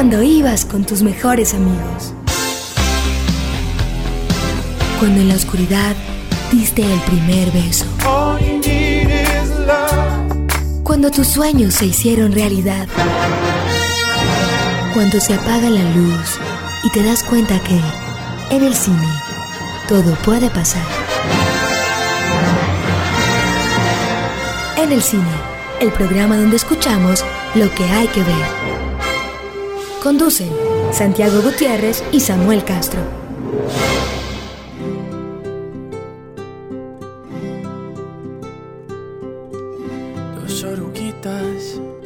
Cuando ibas con tus mejores amigos. Cuando en la oscuridad diste el primer beso. Cuando tus sueños se hicieron realidad. Cuando se apaga la luz y te das cuenta que en el cine todo puede pasar. En el cine, el programa donde escuchamos lo que hay que ver. Conducen Santiago Gutiérrez y Samuel Castro.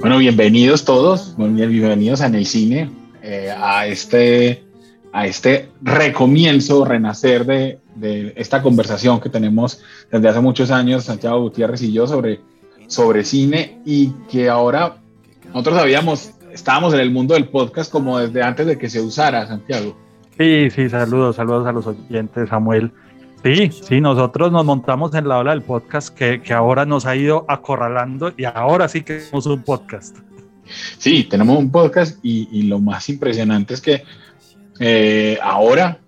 Bueno, bienvenidos todos, bienvenidos a En el Cine, eh, a, este, a este recomienzo, renacer de, de, esta conversación que tenemos desde hace muchos años, Santiago Gutiérrez y yo, sobre, sobre cine y que ahora nosotros habíamos, estábamos en el mundo del podcast como desde antes de que se usara, Santiago. Sí, sí, saludos, saludos a los oyentes, Samuel. Sí, sí, nosotros nos montamos en la ola del podcast que, que, ahora nos ha ido acorralando y ahora sí que somos un podcast. Sí, tenemos un podcast y, y lo más impresionante es que eh, ahora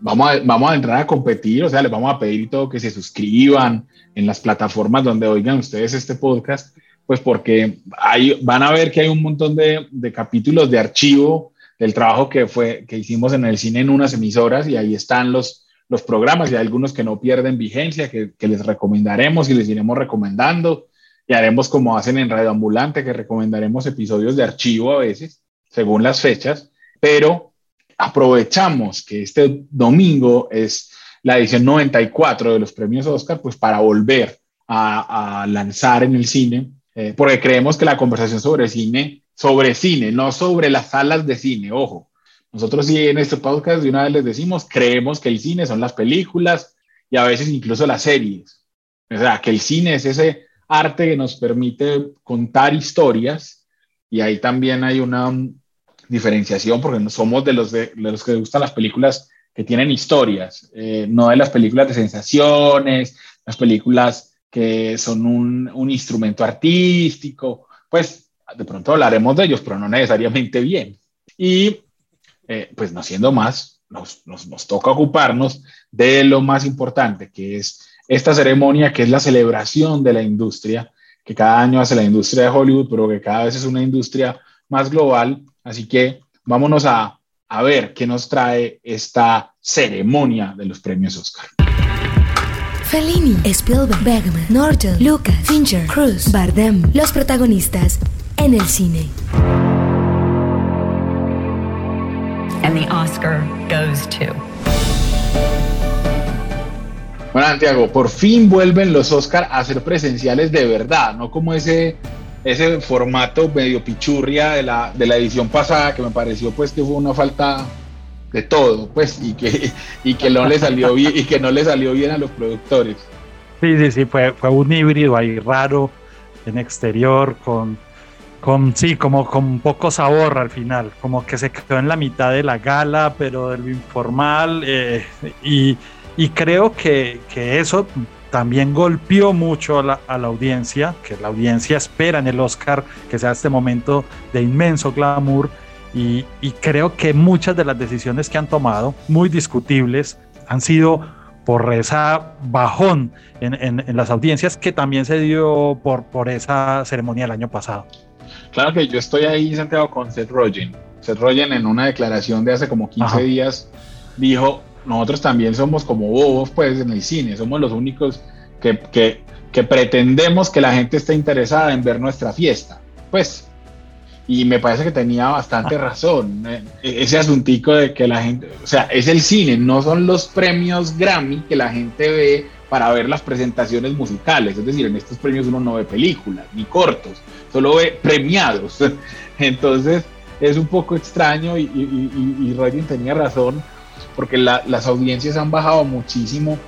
vamos a, vamos a entrar a competir, o sea, les vamos a pedir todo que se suscriban en las plataformas donde oigan ustedes este podcast, pues porque hay, van a ver que hay un montón de, de capítulos de archivo del trabajo que, fue, que hicimos en el cine en unas emisoras y ahí están los los programas. Y hay algunos que no pierden vigencia, que, les recomendaremos y les iremos recomendando. Y haremos como hacen en Radio Ambulante, que recomendaremos episodios de archivo a veces, según las fechas, pero aprovechamos que este domingo es la edición 94 de los premios Oscar, pues para volver a lanzar en el cine, eh, porque creemos que la conversación sobre cine, sobre cine, no sobre las salas de cine, ojo, nosotros sí en este podcast de una vez les decimos, creemos que el cine son las películas y a veces incluso las series. O sea, que el cine es ese arte que nos permite contar historias y ahí también hay una diferenciación porque somos de los, de, de los que gustan las películas que tienen historias, eh, no de las películas de sensaciones, las películas que son un, un instrumento artístico, pues de pronto hablaremos de ellos, pero no necesariamente bien. Y eh, pues no siendo más, nos, nos, nos, toca ocuparnos de lo más importante, que es esta ceremonia, que es la celebración de la industria, que cada año hace la industria de Hollywood, pero que cada vez es una industria más global. Así que vámonos a, a ver qué nos trae esta ceremonia de los premios Oscar. Fellini, Spielberg, Bergman, Norton, Lucas, Fincher, Cruz, Bardem, los protagonistas en el cine. and the Oscar goes to. Bueno, Santiago, por fin vuelven los Oscar a ser presenciales de verdad, no como ese, ese formato medio pichurria de la, de la edición pasada que me pareció pues que fue una falta de todo, pues, y que, y que no le salió bien, y que no le salió bien a los productores. Sí, sí, sí, fue, fue un híbrido ahí raro en exterior con con sí, como con poco sabor al final, como que se quedó en la mitad de la gala, pero de lo informal, eh, y, y, creo que, que, eso también golpeó mucho a la, a la, audiencia, que la audiencia espera en el Oscar que sea este momento de inmenso glamour, y, y creo que muchas de las decisiones que han tomado, muy discutibles, han sido por esa bajón en, en, en, las audiencias que también se dio por, por esa ceremonia del año pasado. Claro que yo estoy ahí, Santiago, con Seth Rogen. Seth Rogen en una declaración de hace como 15 Ajá. días dijo, nosotros también somos como bobos pues en el cine, somos los únicos que, que, que pretendemos que la gente esté interesada en ver nuestra fiesta. Pues, y me parece que tenía bastante razón. Eh, ese asuntico de que la gente, o sea, es el cine, no son los premios Grammy que la gente ve para ver las presentaciones musicales. Es decir, en estos premios uno no ve películas ni cortos, solo ve premiados. Entonces es un poco extraño y, y, y, y Ryan tenía razón porque la, las audiencias han bajado muchísimo,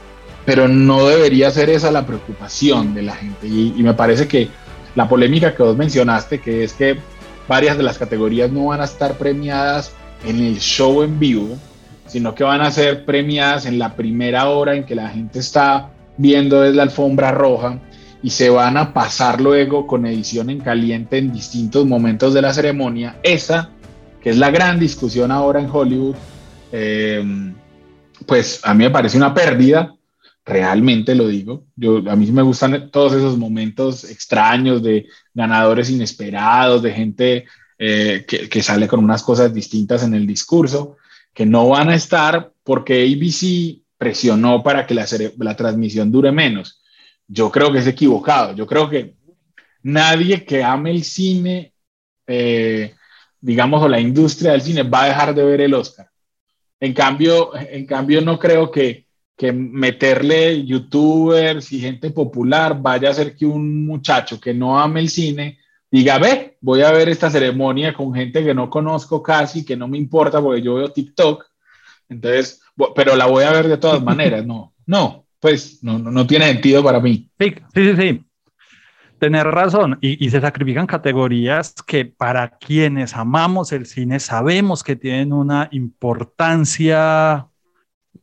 pero no debería ser esa la preocupación de la gente. Y, y me parece que la polémica que vos mencionaste, que es que varias de las categorías no van a estar premiadas en el show en vivo, sino que van a ser premiadas en la primera hora en que la gente está viendo desde la alfombra roja y se van a pasar luego con edición en caliente en distintos momentos de la ceremonia. Esa que es la gran discusión ahora en Hollywood, eh, pues a mí me parece una pérdida, realmente lo digo. Yo, a mí me gustan todos esos momentos extraños de ganadores inesperados, de gente eh, que, que, sale con unas cosas distintas en el discurso, que no van a estar porque ABC presionó para que la, transmisión dure menos. Yo creo que es equivocado. Yo creo que nadie que ame el cine, eh, digamos, o la industria del cine, va a dejar de ver el Oscar. En cambio, en cambio no creo que, que meterle youtubers y gente popular vaya a hacer que un muchacho que no ame el cine diga, ve, voy a ver esta ceremonia con gente que no conozco casi, que no me importa porque yo veo TikTok. Entonces, pero la voy a ver de todas maneras. No, no, pues no, no, no tiene sentido para mí. Sí, sí, sí. Tener razón, y, y, se sacrifican categorías que para quienes amamos el cine sabemos que tienen una importancia,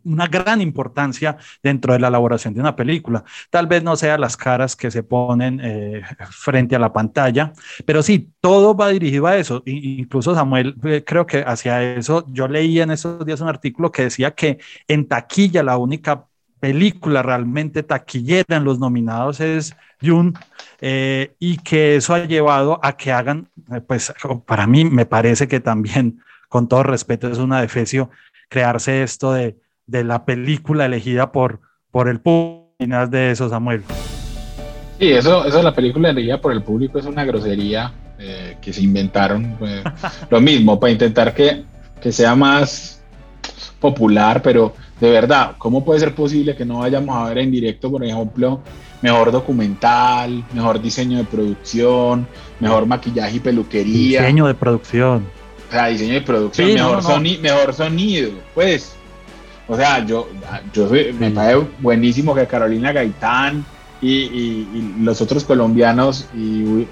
una gran importancia dentro de la elaboración de una película. Tal vez no sean las caras que se ponen eh, frente a la pantalla, pero sí, todo va dirigido a eso. incluso Samuel, eh, creo que hacia eso, yo leí en esos días un artículo que decía que en taquilla la única película realmente taquillera en los nominados es June eh, y que eso ha llevado a que hagan, pues para mí me parece que también, con todo respeto, es una defecio crearse esto de, de la película elegida por, por el público de eso, Samuel. Sí, eso, eso la película elegida por el público es una grosería eh, que se inventaron. Lo mismo, para intentar que, que sea más popular, pero de verdad, ¿cómo puede ser posible que no vayamos a ver en directo, por ejemplo, mejor documental, mejor diseño de producción, mejor maquillaje y peluquería? Diseño de producción. O sea, diseño de producción, mejor, mejor sonido, pues. O sea, yo, yo me parece buenísimo que Carolina Gaitán y, los otros colombianos y,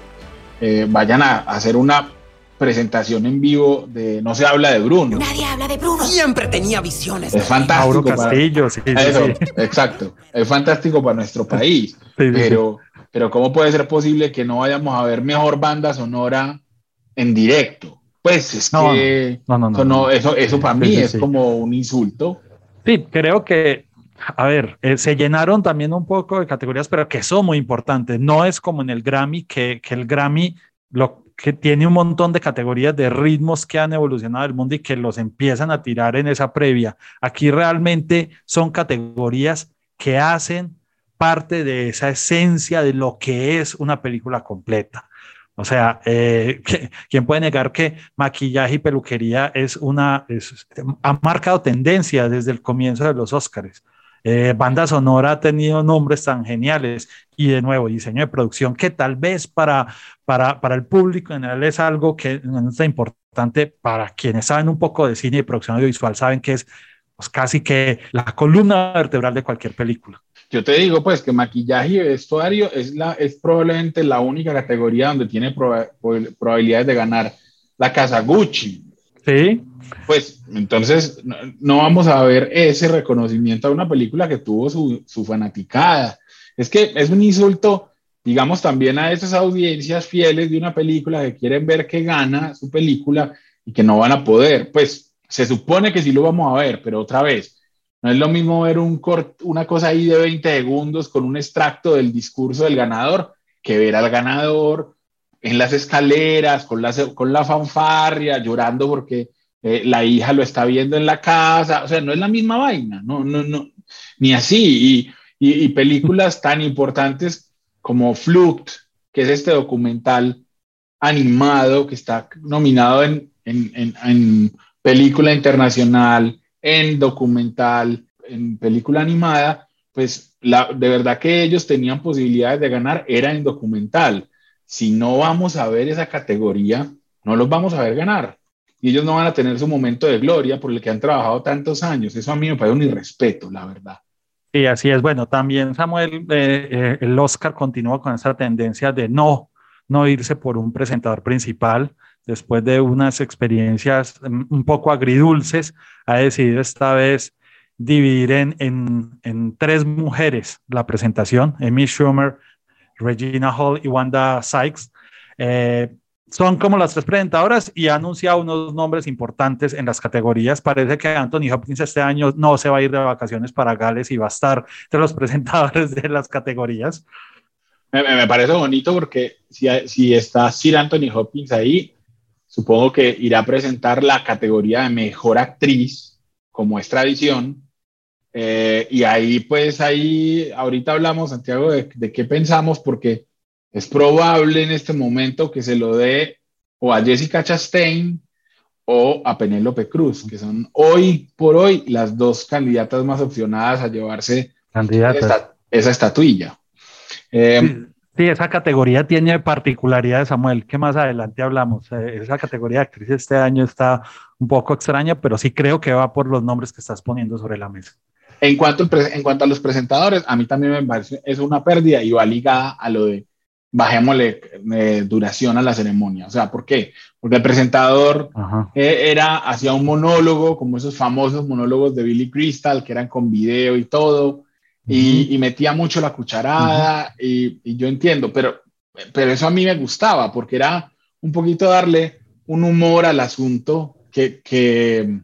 eh, vayan a hacer una presentación en vivo de No se habla de Bruno. Nadie habla de Bruno. Siempre tenía visiones. Es fantástico. Mauro Castillo, sí, Exacto. Es fantástico para nuestro país. pero, pero ¿cómo puede ser posible que no vayamos a ver mejor banda sonora en directo? Pues es que no, no, no, eso, eso, para mí es como un insulto. Sí, creo que a ver, eh, se llenaron también un poco de categorías, pero que son muy importantes. No es como en el Grammy, que, que el Grammy lo, que tiene un montón de categorías de ritmos que han evolucionado el mundo y que los empiezan a tirar en esa previa. Aquí realmente son categorías que hacen parte de esa esencia de lo que es una película completa. O sea, eh, ¿quién puede negar que maquillaje y peluquería es una, ha marcado tendencia desde el comienzo de los Óscares? Eh, banda sonora ha tenido nombres tan geniales y de nuevo diseño de producción que tal vez para, para, para el público en general es algo que no es importante para quienes saben un poco de cine y producción audiovisual saben que es pues, casi que la columna vertebral de cualquier película. Yo te digo pues que maquillaje y vestuario es, la, es probablemente la única categoría donde tiene probabilidades de ganar la casa Gucci. Sí, pues entonces no, vamos a ver ese reconocimiento a una película que tuvo su, su fanaticada. Es que es un insulto, digamos, también a esas audiencias fieles de una película que quieren ver que gana su película y que no van a poder. Pues se supone que sí lo vamos a ver, pero otra vez, no es lo mismo ver un una cosa ahí de 20 segundos con un extracto del discurso del ganador que ver al ganador en las escaleras, con la, con la fanfarria, llorando porque eh, la hija lo está viendo en la casa, o sea, no es la misma vaina, no, no, no, ni así. Y, películas tan importantes como Flucht, que es este documental animado que está nominado en, en, en película internacional, en documental, en película animada, pues la, de verdad que ellos tenían posibilidades de ganar, era en documental. Si no vamos a ver esa categoría, no los vamos a ver ganar y ellos no van a tener su momento de gloria por el que han trabajado tantos años. Eso a mí me parece un irrespeto, la verdad. Sí, así es. Bueno, también Samuel, eh, eh, el Oscar continúa con esa tendencia de no, no irse por un presentador principal. Después de unas experiencias mm, un poco agridulces, ha decidido esta vez dividir en, en, tres mujeres la presentación, Amy Schumer, Regina Hall y Wanda Sykes. Eh, son como las tres presentadoras y ha anunciado unos nombres importantes en las categorías. Parece que Anthony Hopkins este año no se va a ir de vacaciones para Gales y va a estar entre los presentadores de las categorías. Me, parece bonito porque si, si está Sir Anthony Hopkins ahí, supongo que irá a presentar la categoría de mejor actriz, como es tradición. Eh, y ahí, pues, ahí, ahorita hablamos, Santiago, de, de qué pensamos, porque es probable en este momento que se lo dé o a Jessica Chastain o a Penélope Cruz, que son hoy por hoy las dos candidatas más opcionadas a llevarse esa, estatuilla. Eh, sí, esa categoría tiene particularidades, Samuel, que más adelante hablamos. Eh, esa categoría de actriz este año está un poco extraña, pero sí creo que va por los nombres que estás poniendo sobre la mesa. En cuanto, en cuanto a los presentadores, a mí también me parece es una pérdida y va ligada a lo de bajémosle eh, duración a la ceremonia. O sea, ¿por qué? Porque el presentador eh, era, hacía un monólogo, como esos famosos monólogos de Billy Crystal, que eran con video y todo, y, metía mucho la cucharada, y, yo entiendo, pero, pero eso a mí me gustaba, porque era un poquito darle un humor al asunto que, que,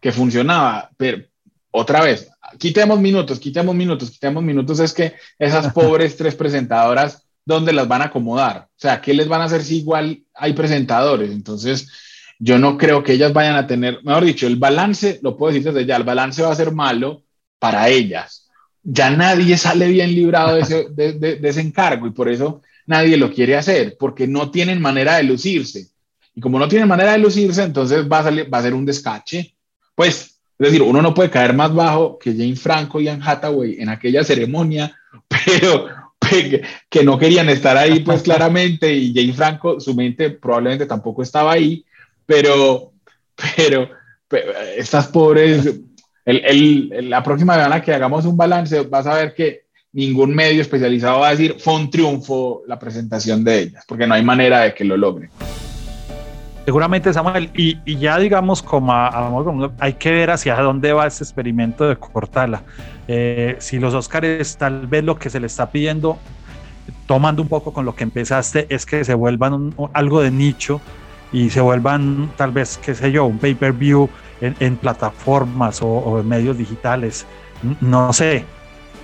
que funcionaba. Pero otra vez, quitemos minutos, quitemos minutos, quitemos minutos, es que esas pobres tres presentadoras dónde las van a acomodar. O sea, ¿qué les van a hacer si igual hay presentadores? Entonces, yo no creo que ellas vayan a tener, mejor dicho, el balance, lo puedo decir desde ya, el balance va a ser malo para ellas. Ya nadie sale bien librado de ese, de, ese encargo y por eso nadie lo quiere hacer, porque no tienen manera de lucirse. Y como no tienen manera de lucirse, entonces va a, salir, va a ser un descache. Pues, es decir, uno no puede caer más bajo que Jane Franco y Anne Hathaway en aquella ceremonia, pero, que, no querían estar ahí, pues claramente, y Jane Franco, su mente probablemente tampoco estaba ahí, pero, pero, estas pobres, el, la próxima semana que hagamos un balance, vas a ver que ningún medio especializado va a decir fue un triunfo la presentación de ellas, porque no hay manera de que lo logren. Seguramente, Samuel, y, y ya digamos como, hay que ver hacia dónde va ese experimento de Cortala. Eh, si los Oscars tal vez lo que se le está pidiendo, tomando un poco con lo que empezaste, es que se vuelvan algo de nicho y se vuelvan tal vez, qué sé yo, un pay-per-view en, plataformas o, en medios digitales, no sé,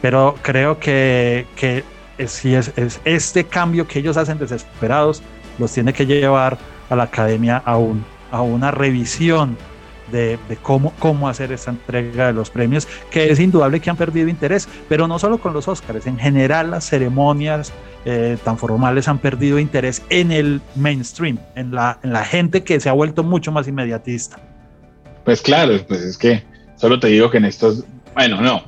pero creo que, que si es, es, este cambio que ellos hacen desesperados, los tiene que llevar a la academia a, un, a una revisión de, cómo, cómo hacer esta entrega de los premios, que es indudable que han perdido interés, pero no solo con los Oscars, en general las ceremonias eh, tan formales han perdido interés en el mainstream, en la, en la gente que se ha vuelto mucho más inmediatista. Pues claro, pues es que solo te digo que en estos, bueno, no,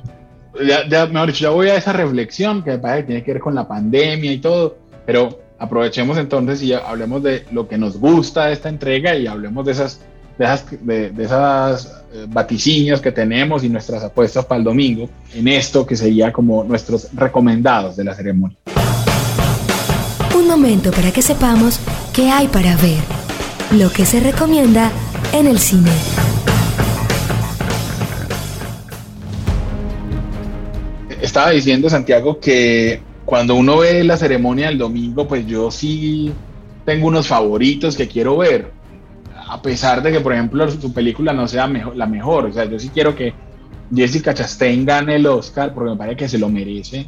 ya, mejor dicho, ya voy a esa reflexión que me parece que tiene que ver con la pandemia y todo, pero aprovechemos entonces y hablemos de lo que nos gusta de esta entrega y hablemos de esas de esas, de, esas eh, vaticinios que tenemos y nuestras apuestas para el domingo en esto que sería como nuestros recomendados de la ceremonia. Un momento para que sepamos qué hay para ver, lo que se recomienda en el cine. Estaba diciendo Santiago que cuando uno ve la ceremonia del domingo, pues yo sí tengo unos favoritos que quiero ver a pesar de que, por ejemplo, su película no sea la mejor. O sea, yo sí quiero que Jessica Chastain gane el Oscar porque me parece que se lo merece.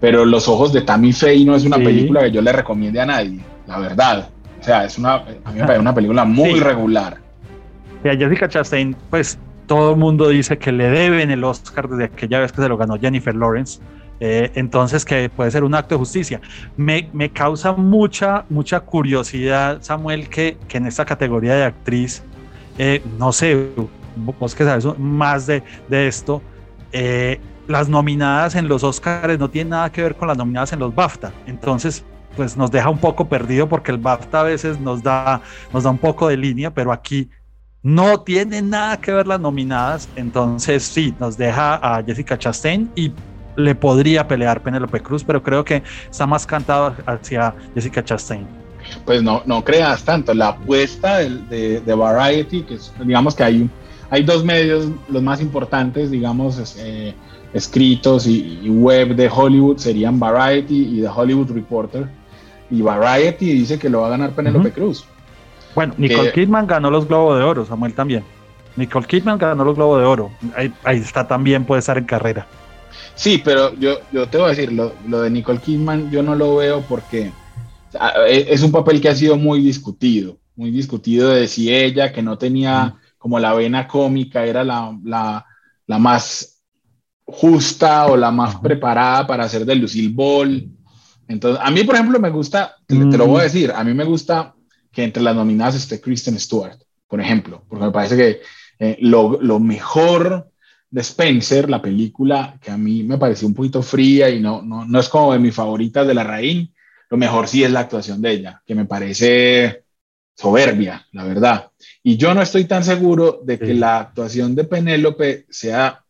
Pero Los Ojos de Tammy Faye no es una película que yo le recomiende a nadie, la verdad. O sea, es una, a mí me parece una película muy regular. Y a Jessica Chastain, pues todo el mundo dice que le deben el Oscar desde aquella vez que se lo ganó Jennifer Lawrence. Eh, entonces, que puede ser un acto de justicia. Me, me, causa mucha, mucha curiosidad, Samuel, que, que en esta categoría de actriz, eh, no sé, vos que sabes más de, de esto, eh, las nominadas en los Oscars no tienen nada que ver con las nominadas en los BAFTA. Entonces, pues nos deja un poco perdido porque el BAFTA a veces nos da, nos da un poco de línea, pero aquí no tiene nada que ver las nominadas. Entonces, sí, nos deja a Jessica Chastain y le podría pelear Penélope Cruz, pero creo que está más cantado hacia Jessica Chastain. Pues no, no creas tanto. La apuesta de, de, Variety, que digamos que hay, hay dos medios, los más importantes, digamos, eh, escritos y, web de Hollywood serían Variety y The Hollywood Reporter. y Variety dice que lo va a ganar Penélope Cruz. Bueno, Nicole Kidman ganó los Globos de Oro, Samuel también. Nicole Kidman ganó los Globos de Oro. Ahí, está también, puede estar en carrera. Sí, pero yo, yo te voy a decir, lo, lo de Nicole Kidman yo no lo veo porque e, es un papel que ha sido muy discutido, muy discutido de si ella, que no tenía como la vena cómica, era la, la, la más justa o la más preparada para hacer de Lucille Ball. Entonces, a mí, por ejemplo, me gusta, te, lo voy a decir, a mí me gusta que entre las nominadas esté Kristen Stewart, por ejemplo, porque me parece que eh, lo, lo, mejor de Spencer, la película, que a mí me pareció un poquito fría y no, no, no es como de mis favoritas de la Raín, lo mejor sí es la actuación de ella, que me parece soberbia, la verdad. Y yo no estoy tan seguro de que la actuación de Penélope sea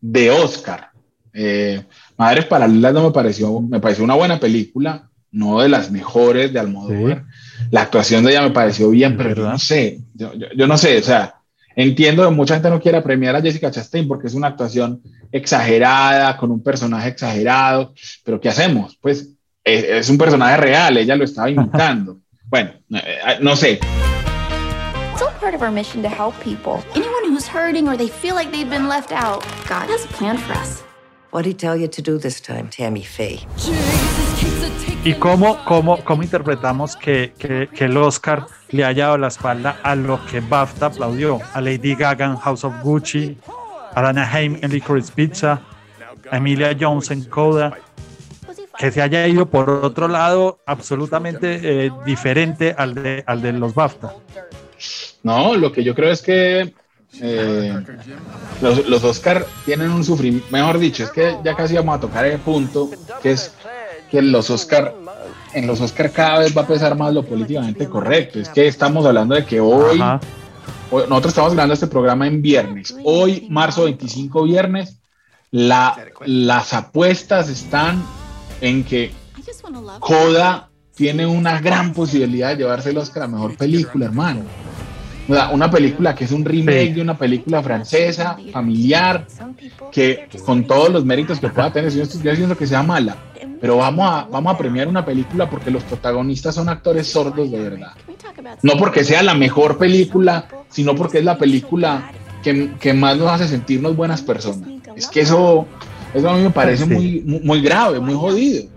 de Oscar. Eh, Madres Paralelas no me pareció, me pareció una buena película, no de las mejores de Almodóvar. La actuación de ella me pareció bien, pero yo no sé, yo, yo, no sé, o sea, entiendo que mucha gente no quiere premiar a Jessica Chastain porque es una actuación exagerada, con un personaje exagerado, pero ¿qué hacemos? Pues es, un personaje real, ella lo estaba inventando. bueno, eh, no sé. It's all part of our mission to help people. Anyone who's hurting or they feel like they've been left out, God has a plan for us. What did he tell you to do this time, Tammy Faye? ¿Y cómo, cómo, cómo interpretamos que, que, el Oscar le haya dado la espalda a lo que BAFTA aplaudió? A Lady Gaga en House of Gucci, a Lana Haim en Licorice Pizza, a Emilia Jones en Coda, que se haya ido por otro lado absolutamente eh, diferente al de, al de los BAFTA. No, lo que yo creo es que eh, los, los, Oscar tienen un sufrimiento, mejor dicho, es que ya casi vamos a tocar el punto, que es que los Oscar, en los Oscar cada vez va a pesar más lo políticamente correcto. Es que estamos hablando de que hoy, nosotros estamos grabando este programa en viernes, hoy, marzo 25 viernes, la, las apuestas están en que Coda tiene una gran posibilidad de llevarse el Oscar a mejor película, hermano. Una película que es un remake de una película francesa, familiar, que con todos los méritos que pueda tener, yo estoy diciendo que sea mala, pero vamos a, vamos a premiar una película porque los protagonistas son actores sordos de verdad. No porque sea la mejor película, sino porque es la película que, que más nos hace sentirnos buenas personas. Es que eso, eso a mí me parece muy, muy grave, muy jodido.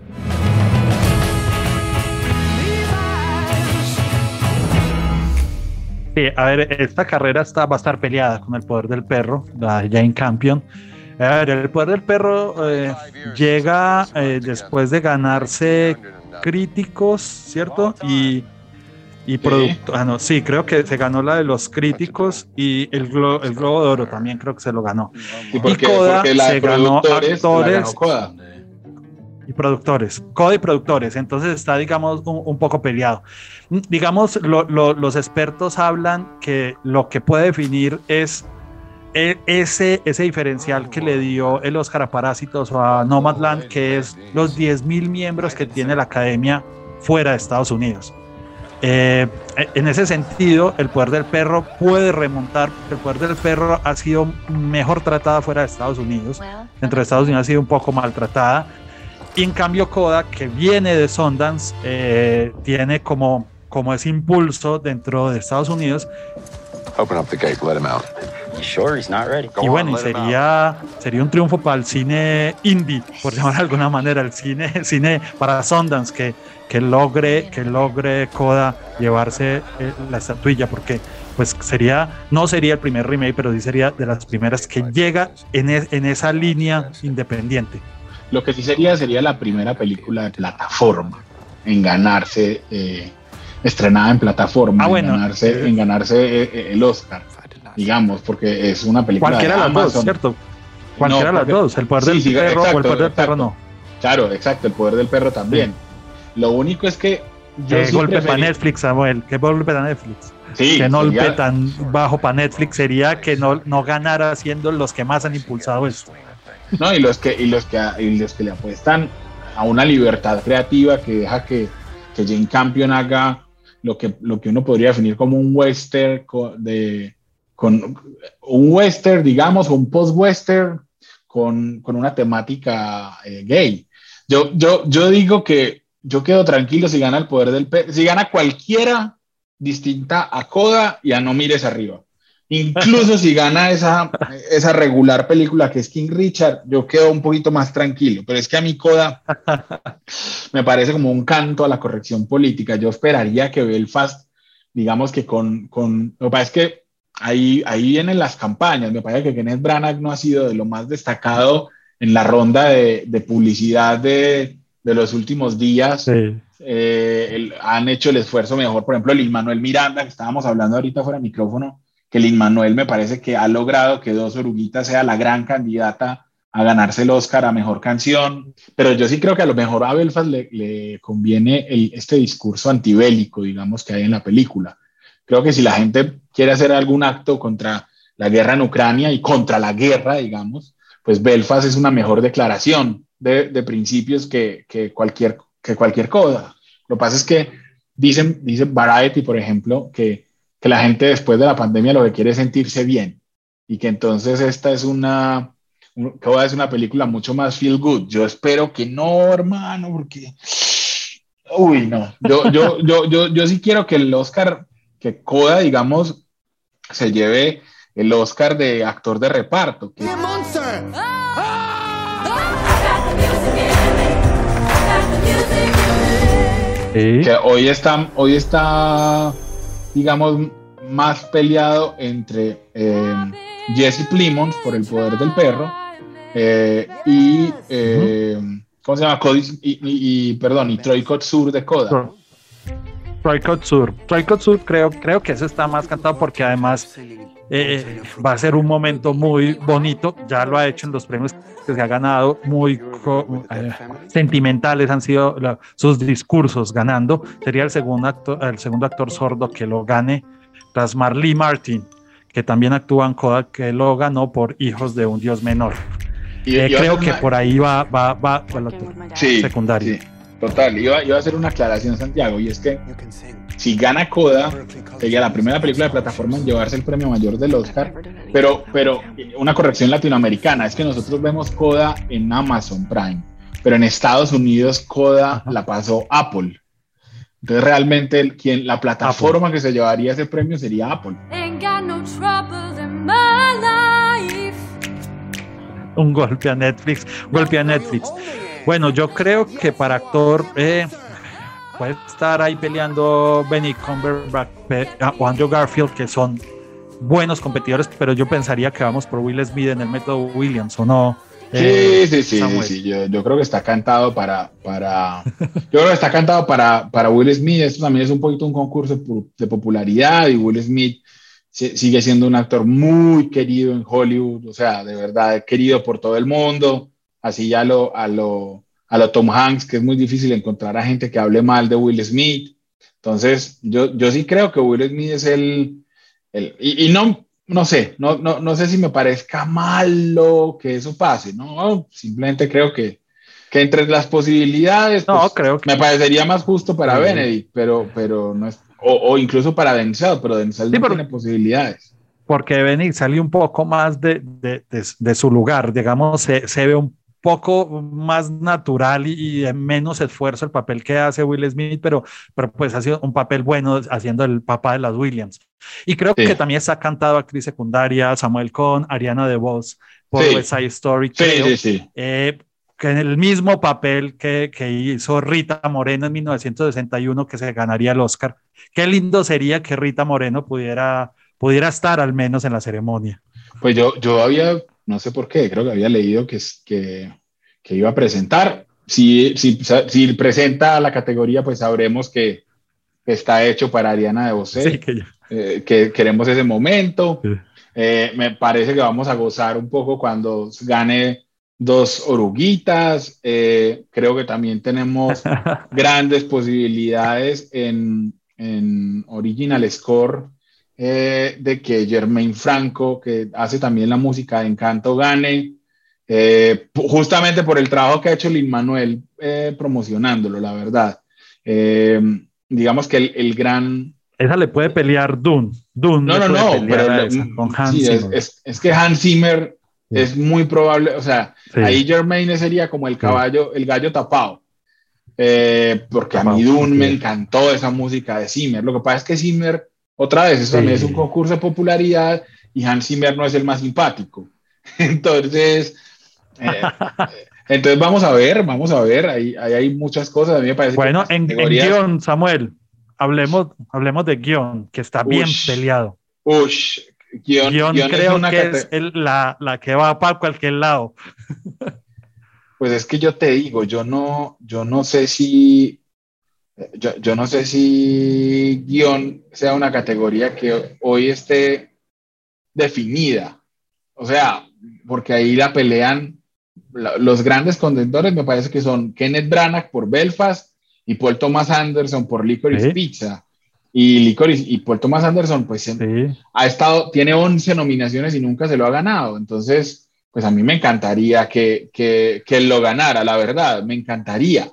A ver, esta carrera está, va a estar peleada con el poder del perro, la Jane Campion. A ver, el poder del perro eh, llega eh, después de ganarse críticos, ¿cierto? Y y producto, ah, no, sí, creo que se ganó la de los críticos y el, Globo de Oro también creo que se lo ganó. ¿Y, Coda se ganó actores y productores, entonces está, digamos, un, poco peleado. Digamos, los expertos hablan que lo que puede definir es e, ese, ese diferencial que le dio el Oscar a Parásitos o a Nomadland, que es los 10.000 miembros que tiene la academia fuera de Estados Unidos. Eh, en ese sentido, el poder del perro puede remontar. El poder del perro ha sido mejor tratada fuera de Estados Unidos. Dentro de Estados Unidos ha sido un poco maltratada. Y en cambio, Coda, que viene de Sundance, eh, tiene como, como ese impulso dentro de Estados Unidos. Open up the gate, let him out. Y bueno, sería, sería un triunfo para el cine indie, por llamar de alguna manera, el cine, cine para Sundance, que, que logre, que logre Coda llevarse eh, la estatuilla, porque pues sería, no sería el primer remake, pero sí sería de las primeras que llega en, en esa línea independiente. Lo que sí sería, sería la primera película de plataforma en ganarse, eh, estrenada en plataforma, ah, en ganarse, en ganarse eh, el Oscar digamos, porque es una película. Cualquiera de, las dos, ¿cierto? Cualquiera de las dos, el poder del perro o el poder del perro no. Claro, exacto, el poder del perro también. Lo único es que. Yo ¿Qué golpe para Netflix, Samuel? ¿Qué golpe para Netflix? Sí, que golpe tan bajo para Netflix sería que no, no ganara siendo los que más han impulsado esto. No, y los que, y los que, y los que le apuestan a una libertad creativa que deja que, que Jane Campion haga lo que, lo que uno podría definir como un western de, con un western, digamos, un post-western con, con, una temática eh, gay. Yo, yo, yo digo que yo quedo tranquilo si gana el poder del si gana cualquiera distinta a Coda y a No Mires Arriba. Incluso si gana esa, esa regular película que es King Richard, yo quedo un poquito más tranquilo. Pero es que a mi Coda me parece como un canto a la corrección política. Yo esperaría que Belfast, digamos que con... con lo que pasa es que ahí, ahí vienen las campañas. Me parece que Kenneth Branagh no ha sido de lo más destacado en la ronda de, de publicidad de, de, los últimos días. Eh, el, han hecho el esfuerzo mejor. Por ejemplo, el Manuel Miranda, que estábamos hablando ahorita fuera de micrófono, que Lin Manuel me parece que ha logrado que Dos Oruguitas sea la gran candidata a ganarse el Oscar a Mejor Canción, pero yo sí creo que a lo mejor a Belfast le, conviene este discurso antibélico, digamos, que hay en la película. Creo que si la gente quiere hacer algún acto contra la guerra en Ucrania y contra la guerra, digamos, pues Belfast es una mejor declaración de, principios que, cualquier, que cualquier cosa. Lo que pasa es que dicen, dice Variety, por ejemplo, que que la gente después de la pandemia lo que quiere es sentirse bien y que entonces esta es una, que es una película mucho más feel good. Yo espero que no, hermano, porque, uy, no, yo, yo, yo, yo, yo sí quiero que el Oscar, que Coda, digamos, se lleve el Oscar de actor de reparto. Que, que hoy está, hoy está digamos, más peleado entre eh, Jesse Plimons por el poder del perro eh, y, eh, ¿cómo se llama? Cody, y, perdón, y Troy Kotsur de Coda. Troy Kotsur. Troy Kotsur creo, creo que eso está más cantado porque además va a ser un momento muy bonito. Ya lo ha hecho en los premios que se ha ganado, muy sentimentales han sido sus discursos ganando. Sería el segundo, actor, el segundo actor sordo que lo gane tras Marley Martin, que también actúa en Kodak, que lo ganó por Hijos de un Dios Menor. Y, eh, creo que por ahí va, va, va, sí, secundario. Sí, total, iba, iba, a hacer una aclaración, Santiago, y es que si gana Coda, sería la primera película de plataforma en llevarse el premio mayor del Oscar, pero, pero una corrección latinoamericana, es que nosotros vemos Coda en Amazon Prime, pero en Estados Unidos Coda la pasó Apple. Entonces realmente quien, la plataforma que se llevaría ese premio sería Apple. Un golpe a Netflix, golpe a Netflix. Bueno, yo creo que para actor eh, puede estar ahí peleando Benny Cumberbatch o Andrew Garfield, que son buenos competidores, pero yo pensaría que vamos por Will Smith en el método Williams, ¿o no? Sí, eh, sí, sí, sí, Yo, yo, creo que está cantado para, para, yo creo que está cantado para, para Will Smith. Esto también es un poquito un concurso de popularidad y Will Smith sigue siendo un actor muy querido en Hollywood, o sea, de verdad querido por todo el mundo, así ya lo, a lo, a lo Tom Hanks, que es muy difícil encontrar a gente que hable mal de Will Smith. Entonces, yo, yo sí creo que Will Smith es el, el y, y no, no sé, no, no, no sé si me parezca malo que eso pase, ¿no? Simplemente creo que, que entre las posibilidades, no, pues, creo que... me parecería más justo para Benedict, pero, pero no es, o, incluso para Denzel, pero Denzel no tiene posibilidades. Porque Benedict salió un poco más de, de, de, su lugar, digamos, se, se ve un poco más natural y, de menos esfuerzo el papel que hace Will Smith, pero, pero pues ha sido un papel bueno haciendo el papá de las Williams. Y creo que también está cantado actriz secundaria, Samuel Cohn, Ariana DeVos, por West Side Story, creo, eh, que en el mismo papel que, que, hizo Rita Moreno en 1961, que se ganaría el Oscar. Qué lindo sería que Rita Moreno pudiera, pudiera estar al menos en la ceremonia. Pues yo, yo había no sé por qué, creo que había leído que, que, que iba a presentar. Si, si, si, presenta la categoría, pues sabremos que, está hecho para Ariana de Bosé, que, eh, que, queremos ese momento. Eh, me parece que vamos a gozar un poco cuando gane dos oruguitas. Eh, creo que también tenemos grandes posibilidades en, en Original Score eh, de que Germain Franco, que hace también la música de Encanto, gane, eh, justamente por el trabajo que ha hecho Lin Manuel eh, promocionándolo, la verdad. digamos que el, gran... Esa le puede pelear Dune. Dune no, no, no, pero con Hans Zimmer. Es, que Hans Zimmer es muy probable, o sea, ahí Germain sería como el caballo, el gallo tapado. eh, porque a mí Dune me encantó esa música de Zimmer. Lo que pasa es que Zimmer, otra vez, eso es un concurso de popularidad y Hans Zimmer no es el más simpático. Entonces, eh, entonces vamos a ver, vamos a ver, ahí, hay muchas cosas. A mí me parece bueno, en, guion, Samuel, hablemos, hablemos de guion, que está bien peleado. Ush, guion, creo que es la, la, que va para cualquier lado. Pues es que yo te digo, yo no, yo no sé si, yo, yo no sé si guion sea una categoría que hoy esté definida. O sea, porque ahí la pelean los grandes contendores, me parece que son Kenneth Branagh por Belfast y Paul Thomas Anderson por Licorice Pizza. Y Licorice y Paul Thomas Anderson, pues ha estado, tiene 11 nominaciones y nunca se lo ha ganado. Entonces, pues a mí me encantaría que, que, que él lo ganara, la verdad, me encantaría.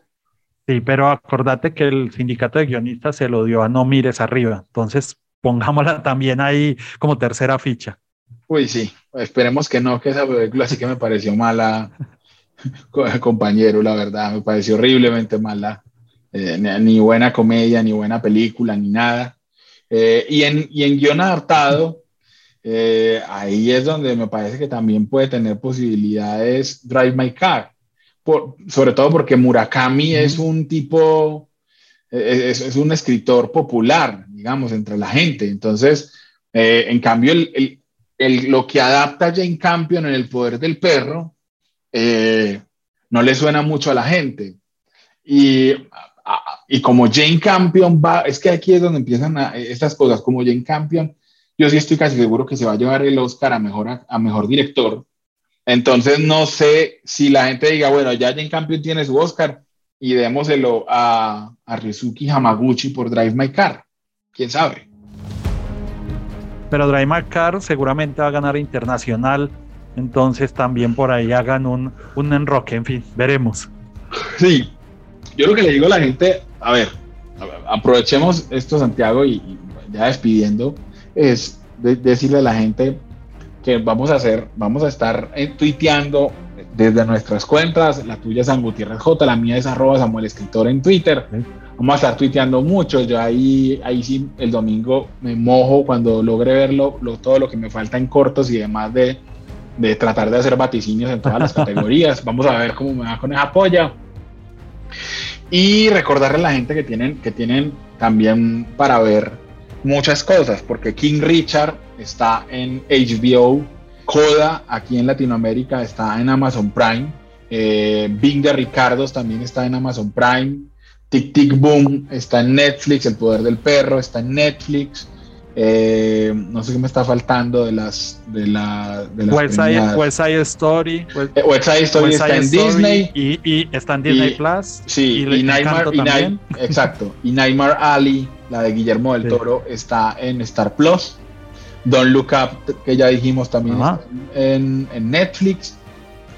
Sí, pero acordate que el sindicato de guionistas se lo dio a No Mires Arriba, entonces pongámosla también ahí como tercera ficha. Uy, sí, esperemos que no, que esa película sí que me pareció mala, compañero, la verdad, me pareció horriblemente mala. Eh, ni, buena comedia, ni buena película, ni nada. Eh, y, en, y en guion adaptado, eh, ahí es donde me parece que también puede tener posibilidades Drive My Car, por, sobre todo porque Murakami es un tipo, e, es, es, un escritor popular, digamos, entre la gente. Entonces, eh, en cambio, el, el, lo que adapta Jane Campion en El Poder del Perro eh, no le suena mucho a la gente. Y, y como Jane Campion va, es que aquí es donde empiezan estas cosas, como Jane Campion yo sí estoy casi seguro que se va a llevar el Oscar a mejor, a, mejor director. Entonces no sé si la gente diga, bueno, ya Jane Campion tiene su Oscar y démoselo a, a Rizuki Hamaguchi por Drive My Car. ¿Quién sabe? Pero Drive My Car seguramente va a ganar internacional, entonces también por ahí hagan un, un enroque, en fin, veremos. Sí, yo lo que le digo a la gente, a ver, aprovechemos esto Santiago y ya despidiendo, es decirle a la gente que vamos a hacer, vamos a estar eh, tuiteando desde nuestras cuentas, la tuya es San Gutiérrez J, la mía es arroba Samuel Escritor en Twitter. Vamos a estar tuiteando mucho, yo ahí, ahí sí el domingo me mojo cuando logre verlo, todo lo que me falta en cortos y demás de, de tratar de hacer vaticinios en todas las categorías. Vamos a ver cómo me va con esa polla. Y recordarle a la gente que tienen, que tienen también para ver muchas cosas, porque King Richard está en HBO, Coda aquí en Latinoamérica está en Amazon Prime, eh, Bing de Ricardos también está en Amazon Prime, Tic Tic Boom está en Netflix, El Poder del Perro está en Netflix. Eh, no sé qué me está faltando de las de la de las West, Side, Story West, Side Story está en Disney y, y, está en Disney Plus sí y, y exacto y Nightmare Alley la de Guillermo del Toro, está en Star Plus. Don't Look Up, que ya dijimos también en, en, Netflix.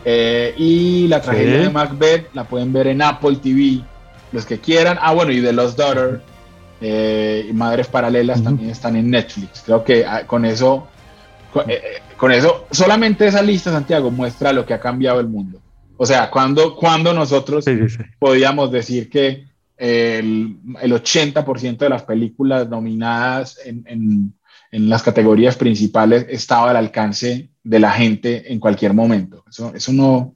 Eh, y la tragedia de Macbeth la pueden ver en Apple TV, los que quieran. Ah, bueno, y The Lost Daughter eh, y Madres Paralelas también están en Netflix. Creo que ah, con eso, eh, con, eso, solamente esa lista, Santiago, muestra lo que ha cambiado el mundo. O sea, cuando, cuando nosotros podíamos decir que el, el 80% de las películas nominadas en, en, en, las categorías principales estaba al alcance de la gente en cualquier momento. Eso, eso, no,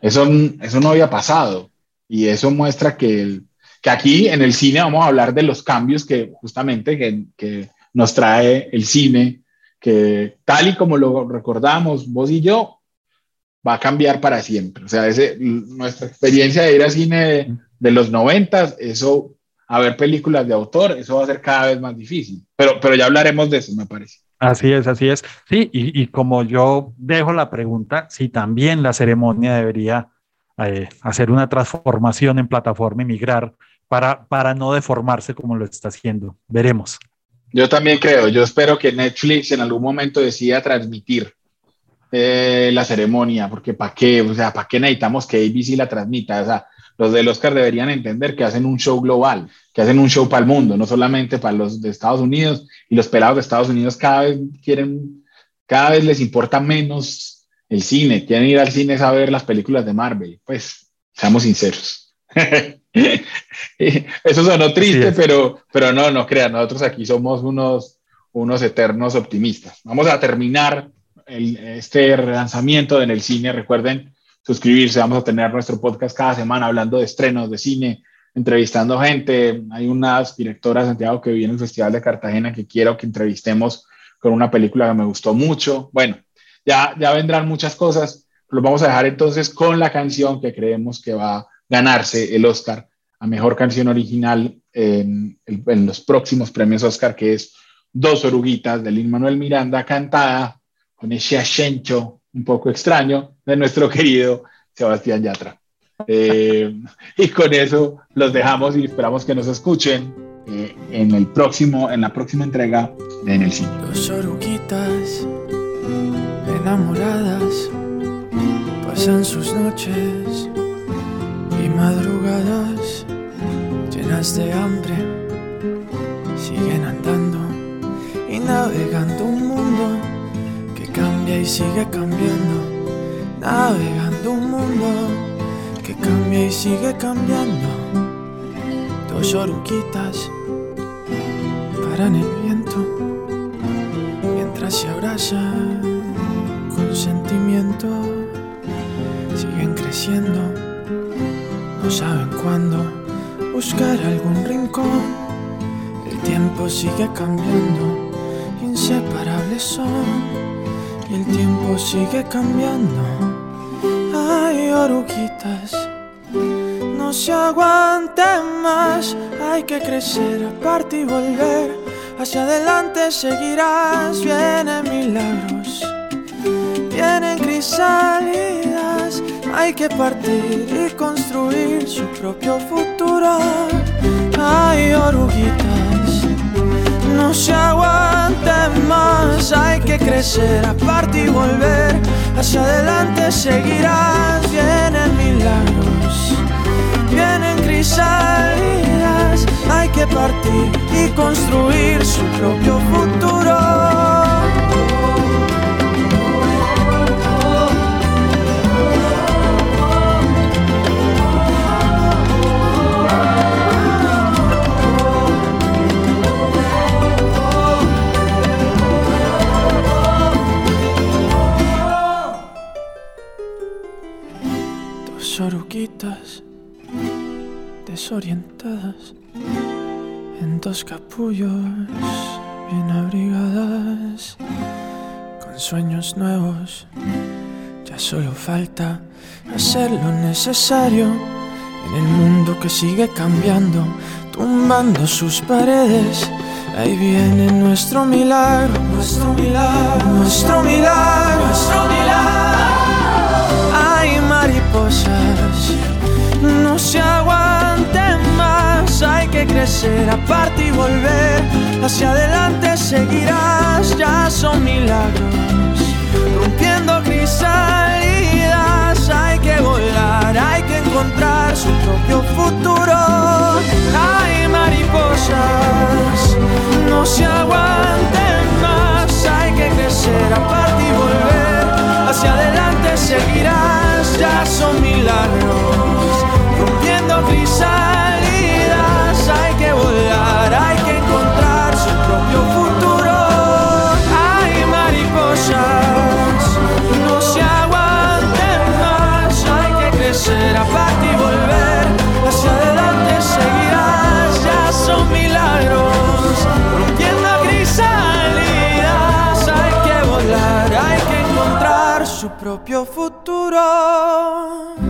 eso, eso no había pasado y eso muestra que, el, que aquí en el cine vamos a hablar de los cambios que justamente que, que nos trae el cine, que tal y como lo recordamos vos y yo, va a cambiar para siempre. O sea, ese, nuestra experiencia de ir al cine de los noventas, eso, a ver películas de autor, eso va a ser cada vez más difícil. Pero, pero ya hablaremos de eso, me parece. Así es, así es. Sí, y, y como yo dejo la pregunta, si también la ceremonia debería eh, hacer una transformación en plataforma y migrar para, para no deformarse como lo está haciendo. Veremos. Yo también creo, yo espero que Netflix en algún momento decida transmitir eh, la ceremonia, porque ¿para qué? O sea, ¿para qué necesitamos que ABC la transmita? O sea, los del Oscar deberían entender que hacen un show global, que hacen un show para el mundo, no solamente para los de Estados Unidos. Y los pelados de Estados Unidos cada vez quieren, cada vez les importa menos el cine, quieren ir al cine a ver las películas de Marvel. Pues, seamos sinceros. Eso sonó triste, pero, pero no, no crean, nosotros aquí somos unos, unos eternos optimistas. Vamos a terminar este relanzamiento en el cine. Recuerden suscribirse, vamos a tener nuestro podcast cada semana hablando de estrenos de cine, entrevistando gente. Hay unas directoras, Santiago, que viene el Festival de Cartagena que quiero que entrevistemos con una película que me gustó mucho. Bueno, ya, ya vendrán muchas cosas. Los vamos a dejar entonces con la canción que creemos que va a ganarse el Oscar a Mejor Canción Original en, los próximos premios Oscar, que es Dos Oruguitas de Lin Manuel Miranda, cantada con ese acento un poco extraño de nuestro querido Sebastián Yatra. Eh, y con eso los dejamos y esperamos que nos escuchen eh, en el próximo, en la próxima entrega de En el Cine. Dos oruguitas enamoradas pasan sus noches madrugadas llenas de hambre siguen andando y navegando un mundo que cambia y sigue cambiando. Navegando un mundo que cambia y sigue cambiando. Dos oruguitas paran el viento mientras se abrazan con sentimiento. Siguen creciendo saben cuándo buscar algún rincón. El tiempo sigue cambiando, inseparables son. Y el tiempo sigue cambiando. Ay, oruguitas, no se aguante más. Hay que crecer, aparte y volver. Hacia adelante seguirás, vienen milagros, vienen crisálidas hay que partir y construir su propio futuro. Hay oruguitas, no se aguanten más. Hay que crecer, aparte y volver. Hacia adelante seguirás. Vienen milagros, vienen crisálidas. Hay que partir y construir su propio futuro. Desorientadas en dos capullos bien abrigadas con sueños nuevos. Ya solo falta hacer lo necesario en el mundo que sigue cambiando, tumbando sus paredes. Ahí viene nuestro milagro, nuestro milagro, nuestro milagro, nuestro milagro. Crecer, aparte y volver. Hacia adelante seguirás, ya son milagros. Rompiendo crisalidas, hay que volar, hay que encontrar su propio futuro. Hay mariposas, no se aguanten más. Hay que crecer, aparte y volver. Hacia adelante seguirás, ya son milagros. Propio futuro.